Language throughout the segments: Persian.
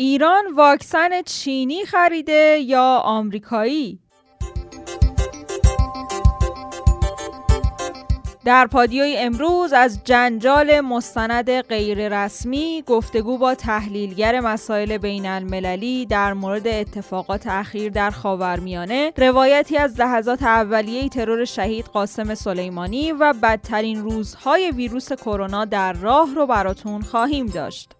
ایران واکسن چینی خریده یا آمریکایی؟ در پادیوی امروز از جنجال مستند غیررسمی گفتگو با تحلیلگر مسائل بین المللی در مورد اتفاقات اخیر در خاورمیانه روایتی از لحظات اولیه ترور شهید قاسم سلیمانی و بدترین روزهای ویروس کرونا در راه رو براتون خواهیم داشت.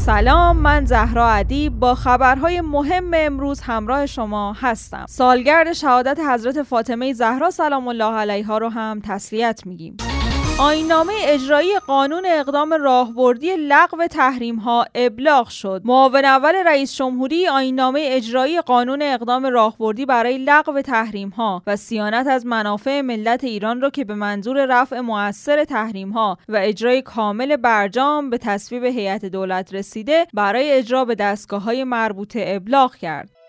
سلام من زهرا ادیب. با خبرهای مهم امروز همراه شما هستم. سالگرد شهادت حضرت فاطمه زهرا سلام الله علیها رو هم تسلیت میگیم. آینامه اجرایی قانون اقدام راهبردی لغو تحریم ها ابلاغ شد. معاون اول رئیس جمهوری آینامه اجرایی قانون اقدام راهبردی برای لغو تحریم ها و سیانت از منافع ملت ایران را که به منظور رفع موثر تحریم ها و اجرای کامل برجام به تصویب هیئت دولت رسیده برای اجرا به دستگاه های مربوطه ابلاغ کرد.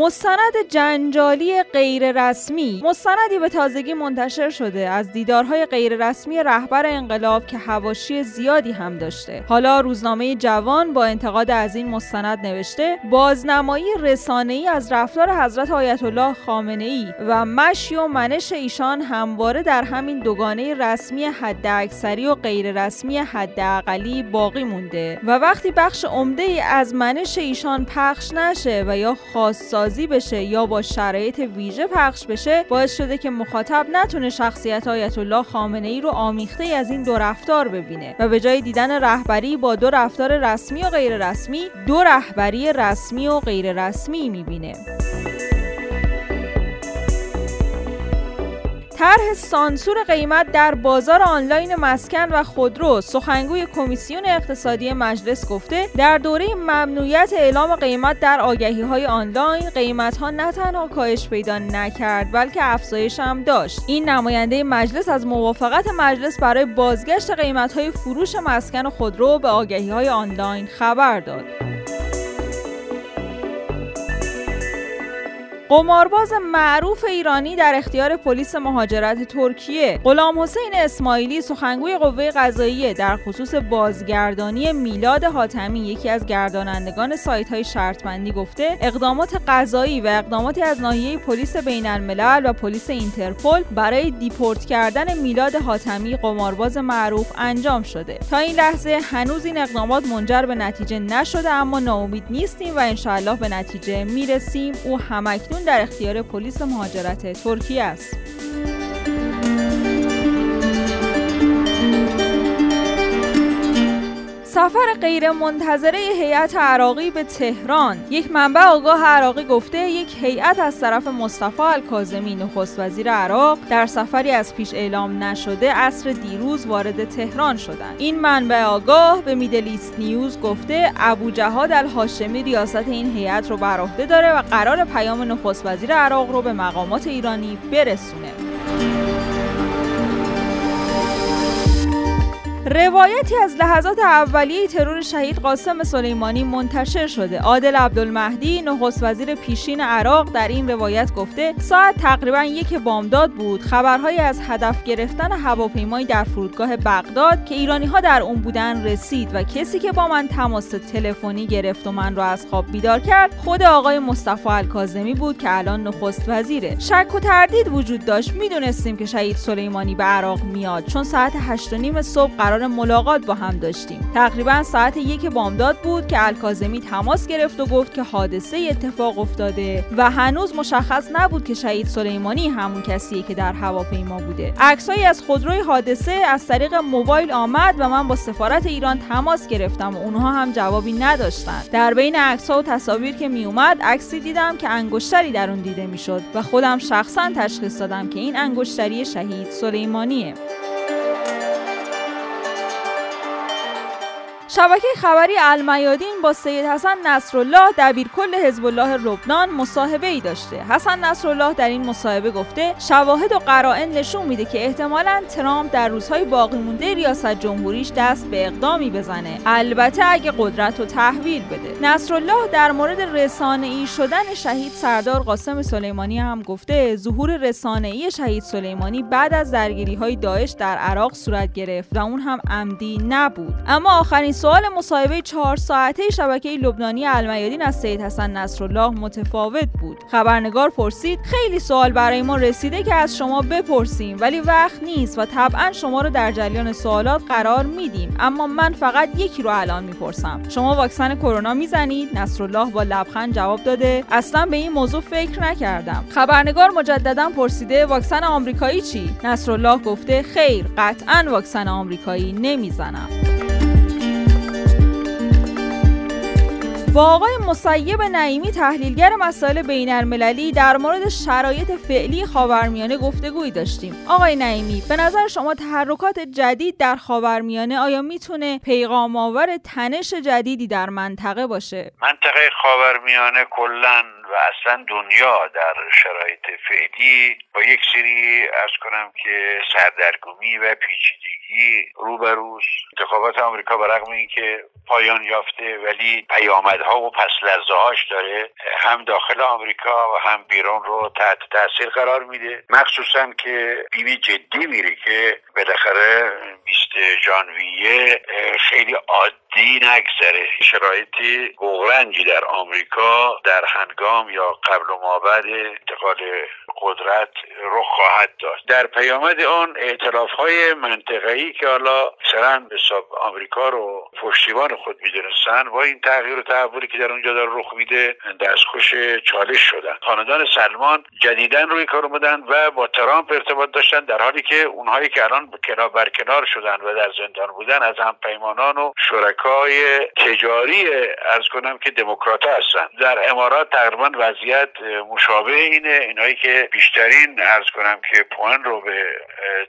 مستند جنجالی غیررسمی. مستندی به تازگی منتشر شده. از دیدارهای غیررسمی رهبر انقلاب که هواشی زیادی هم داشته. حالا روزنامه جوان با انتقاد از این مستند نوشته بازنمایی ای از رفتار حضرت آیت الله خامنه ای و مشی و منش ایشان همواره در همین دوگانه رسمی حداکثری و غیررسمی حداقلی باقی مونده. و وقتی بخش عمده ای از منش ایشان پخش نشه و یا خاص بشه یا با شرایط ویژه پخش بشه باعث شده که مخاطب نتونه شخصیت آیت الله خامنه ای رو آمیخته از این دو رفتار ببینه و به جای دیدن رهبری با دو رفتار رسمی و غیر رسمی دو رهبری رسمی و غیر رسمی می‌بینه. طرح سانسور قیمت در بازار آنلاین مسکن و خودرو سخنگوی کمیسیون اقتصادی مجلس گفته در دوره ممنوعیت اعلام قیمت در آگهی های آنلاین قیمت ها نه تنها کاهش پیدا نکرد بلکه افزایش هم داشت. این نماینده مجلس از موافقت مجلس برای بازگشت قیمت های فروش مسکن و خودرو به آگهی های آنلاین خبر داد. قمارباز معروف ایرانی در اختیار پلیس مهاجرت ترکیه. غلام حسین اسماعیلی سخنگوی قوه قضاییه در خصوص بازگردانی میلاد حاتمی یکی از گردانندگان سایت های شرطبندی گفته اقدامات قضایی و اقداماتی از ناحیه پلیس بین الملل و پلیس اینترپل برای دیپورت کردن میلاد حاتمی قمارباز معروف انجام شده. تا این لحظه هنوز این اقدامات منجر به نتیجه نشده اما ناامید نیستیم و انشاءالله به نتیجه می‌رسیم. او هم‌اکنون در اختیار پلیس مهاجرت ترکیه است. سفر غیر منتظره هیئت عراقی به تهران. یک منبع آگاه عراقی گفته یک هیئت از طرف مصطفی الکاظمی نخست وزیر عراق در سفری از پیش اعلام نشده عصر دیروز وارد تهران شدند. این منبع آگاه به میدلیست نیوز گفته ابو جهاد الهاشمی ریاست این هیئت رو بر عهده داره و قرار پیام نخست وزیر عراق رو به مقامات ایرانی برسونه. روایتی از لحظات اولیه ترور شهید قاسم سلیمانی منتشر شده. عادل عبدالمهدی نخست وزیر پیشین عراق در این روایت گفته ساعت تقریبا یک بامداد بود. خبرهایی از هدف گرفتن هواپیمایی در فرودگاه بغداد که ایرانی ها در اون بودن رسید و کسی که با من تماس تلفنی گرفت و من را از خواب بیدار کرد خود آقای مصطفی الکاظمی بود که الان نخست وزیره. شک و تردید وجود داشت. می‌دونستیم که شهید سلیمانی به عراق میاد. چون ساعت 8 نیم صبح قرار ملاقات با هم داشتیم. تقریبا ساعت یک بامداد بود که الکازمی تماس گرفت و گفت که حادثه اتفاق افتاده و هنوز مشخص نبود که شهید سلیمانی همون کسیه که در هواپیما بوده. عکسهایی از خودروی حادثه از طریق موبایل آمد و من با سفارت ایران تماس گرفتم و اونها هم جوابی نداشتند. در بین عکسها و تصاویر که می اومد عکسی دیدم که انگشتری در اون دیده می‌شد و خودم شخصا تشخیص دادم که این انگشتری شهید سلیمانیه. شبکه خبری المیادین با سید حسن نصرالله دبیرکل حزب الله لبنان مصاحبه ای داشته. حسن نصرالله در این مصاحبه گفته شواهد و قرائن نشون میده که احتمالا ترامپ در روزهای باقی مونده ریاست جمهوریش دست به اقدامی بزنه. البته اگه قدرت رو تحویل بده. نصرالله در مورد رسانه ای شدن شهید سردار قاسم سلیمانی هم گفته ظهور رسانه ای شهید سلیمانی بعد از درگیری های داعش در عراق صورت گرفت و اون هم عمدی نبود. اما آخرین مصاحبه چهار ساعته شبکه لبنانی المیادین از سید حسن نصرالله متفاوت بود. خبرنگار پرسید خیلی سوال برای ما رسیده که از شما بپرسیم ولی وقت نیست و طبعا شما رو در جریان سوالات قرار میدیم اما من فقط یکی رو الان می‌پرسم. شما واکسن کرونا می‌زنید؟ نصرالله با لبخند جواب داده اصلا به این موضوع فکر نکردم. خبرنگار مجددا پرسیده واکسن آمریکایی چی؟ نصرالله گفته خیر قطعا واکسن آمریکایی نمی‌زنم. با آقای مسیب نعیمی تحلیلگر مسائل بین المللی در مورد شرایط فعلی خاورمیانه گفتگویی داشتیم. آقای نعیمی به نظر شما تحرکات جدید در خاورمیانه آیا می‌تونه پیغام آور تنش جدیدی در منطقه باشه؟ منطقه خاورمیانه کلا و اصلا دنیا در شرایط فعلی با یک سری ارز کنم که سردرگمی و پیچیدگی روبروست انتخابات آمریکا برغم اینکه پایان یافته ولی پیامدها و پس هاش داره هم داخل آمریکا و هم بیرون رو تحت تاثیر قرار میده. مخصوصا که بیوی جدی میره که بالاخره 20 ژانویه خیلی عادی نگذره. شرایطی بغرنجی در آمریکا در هنگام یا قبل و مابعد انتقال قدرت رخ خواهد داشت در پیامد آن اعتلاف های منطقه‌ای که حالا مثلا حساب آمریکا رو پشتیبان خود می‌دونستن با این تغییر و تحولی که در اونجا داره رخ میده دستخوش چالش شدن. خاندان سلمان جدیدا روی کار اومدن و با ترامپ ارتباط داشتن در حالی که اونهایی که الان کنار بر کنار شدن و در زندان بودن از هم پیمانان و شرکای تجاری ارز کنم که دموکرات هستن. در امارات تقریبا وضعیت مشابه اینه. اینهایی که بیشترین ارز کنم که پوان رو به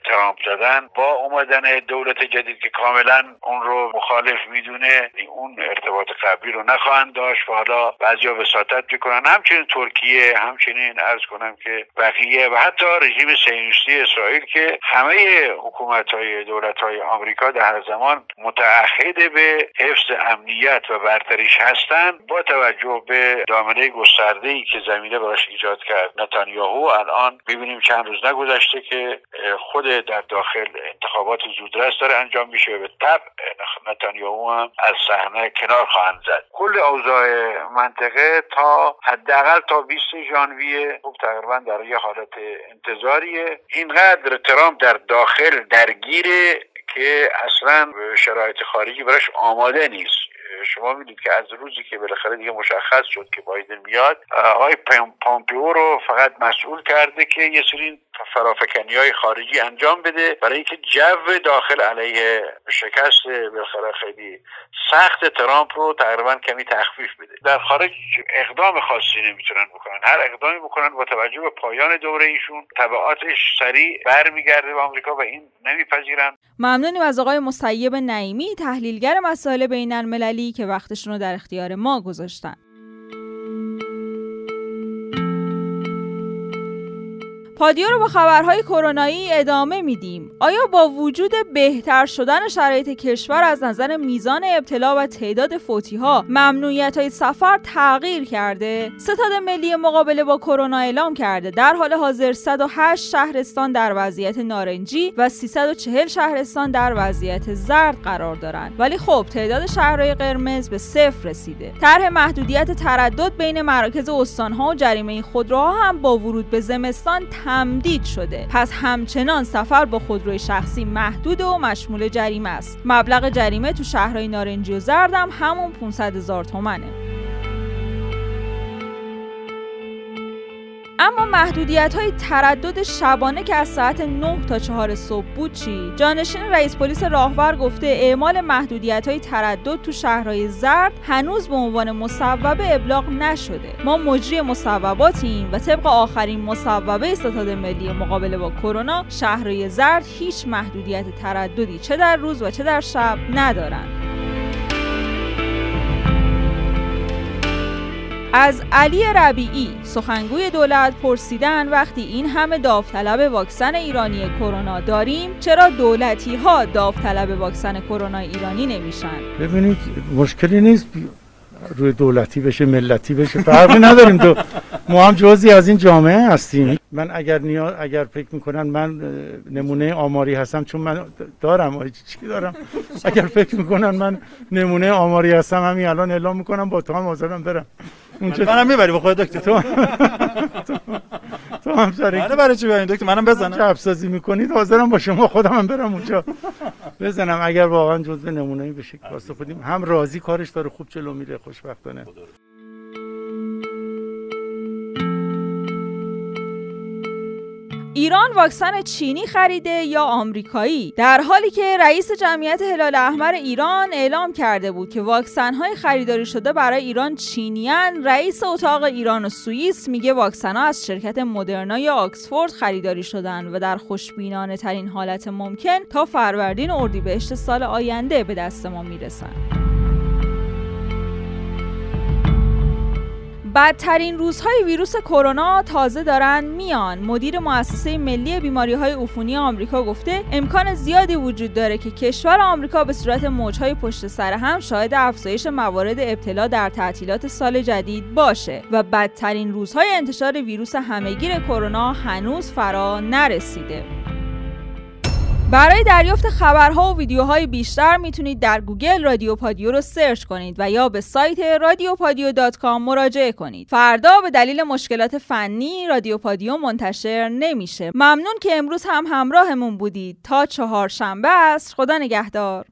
ترامپ دادن با اومدن دولت جدید که کاملا اون رو مخالف می‌دونه اون ارتباط قبلی رو نخواهند داشت. و حالا بعضیا وساطت می‌کنن. همچنین ترکیه همچنین ارز کنم که بقیه و حتی رژیم سیونیستی اسرائیل که همه حکومت های دولت های آمریکا در هر زمان متعهد به حفظ امنیت و برتریش هستند. با توجه به دامنه گسترده ای که زمینه براش ایجاد کرد نتانیاهو الان ببینیم چند روز نگذشته که خود در داخل انتخابات زودرس داره انجام میشه به طبع نتانیاهو هم از صحنه کنار خواهند زد. کل اوضاع منطقه تا حداقل تا 20 ژانویه خب تقریبا در یه حالت انتظاریه. اینقدر ترامپ در داخل درگیره که اصلا شرایط خارجی براش آماده نیست. شما می‌دید که از روزی که بالاخره دیگه مشخص شد که بایدن میاد آقای پامپیو رو فقط مسئول کرده که یه سری فرافکنی های خارجی انجام بده. برای اینکه جو داخل علیه شکست بالاخره خیلی سخت ترامپ رو تقریبا کمی تخفیف بده. در خارج اقدام خاصی نمی‌تونن بکنن. هر اقدامی بکنن با توجه به پایان دوره ایشون تبعاتش سریع برمیگرده به آمریکا و این نمیپذیرن. ممنونیم از آقای مسیب نعیمی تحلیلگر مسائل بین المللی که وقتشون رو در اختیار ما گذاشتن. پادیو رو با خبرهای کرونایی ادامه میدیم. آیا با وجود بهتر شدن شرایط کشور از نظر میزان ابتلا و تعداد فوتی ها ممنوعیت های سفر تغییر کرده؟ ستاد ملی مقابله با کرونا اعلام کرده در حال حاضر 108 شهرستان در وضعیت نارنجی و 340 شهرستان در وضعیت زرد قرار دارند. ولی خب تعداد شهرهای قرمز به صفر رسیده. طرح محدودیت تردد بین مراکز استانها و جریمه خودروها هم با ورود به زمستان تمدید شده. پس همچنان سفر با خودروی شخصی محدود و مشمول جریمه است. مبلغ جریمه تو شهرهای نارنجی و زردم همون 500 هزار تومنه. اما محدودیت های تردد شبانه که از ساعت 9 تا 4 صبح بود چی؟ جانشین رئیس پلیس راهور گفته اعمال محدودیت های تردد تو شهرهای زرد هنوز به عنوان مصوبه ابلاغ نشده. ما مجری مصوباتیم و طبق آخرین مصوبه ستاد ملی مقابله با کرونا شهرهای زرد هیچ محدودیت ترددی چه در روز و چه در شب ندارند. از علی ربیعی سخنگوی دولت پرسیدن وقتی این همه داوطلب واکسن ایرانی کرونا داریم چرا دولتی ها داوطلب واکسن کرونا ایرانی نمیشن؟ ببینید مشکلی نیست روی دولتی بشه ملتی بشه فرقی نداریم. تو ما هم جزی از این جامعه هستیم. من اگر نیاز اگر فکر می‌کنن من نمونه آماری هستم چون من دارم چی دارم؟ اگر فکر می‌کنن من نمونه آماری هستم همین الان اعلام می‌کنم با تو هم حاضرم برم. اونجا منم می‌بری با خود دکتر. تو تو هم سر منو برای چی برین دکتر منم بزنم. چه افسازی می‌کنید حاضرم با شما خودم هم برم اونجا. بزنم اگر واقعا جزء نمونه بشه. واسه خودیم هم راضی کارش داره خوب جلو میره. خوشبختانه. ایران واکسن چینی خریده یا آمریکایی؟ در حالی که رئیس جمعیت هلال احمر ایران اعلام کرده بود که واکسن های خریداری شده برای ایران چینیان رئیس اتاق ایران و سوئیس میگه واکسن ها از شرکت مدرنا یا آکسفورد خریداری شدن و در خوشبینانه ترین حالت ممکن تا فروردین اردیبهشت سال آینده به دست ما می‌رسن بدترین روزهای ویروس کرونا تازه دارن میان. مدیر مؤسسه ملی بیماری های عفونی آمریکا گفته امکان زیادی وجود داره که کشور آمریکا به صورت موجهای پشت سر هم شاهد افزایش موارد ابتلا در تعطیلات سال جدید باشه و بدترین روزهای انتشار ویروس همهگیر کرونا هنوز فرا نرسیده. برای دریافت خبرها و ویدیوهای بیشتر می‌تونید در گوگل رادیو پادیو رو search کنید و یا به سایت رادیو کام مراجعه کنید. فردا به دلیل مشکلات فنی رادیو پادیو منتشر نمیشه. ممنون که امروز هم همراهمون بودید. تا چهارشنبه است. خدا نگهدار.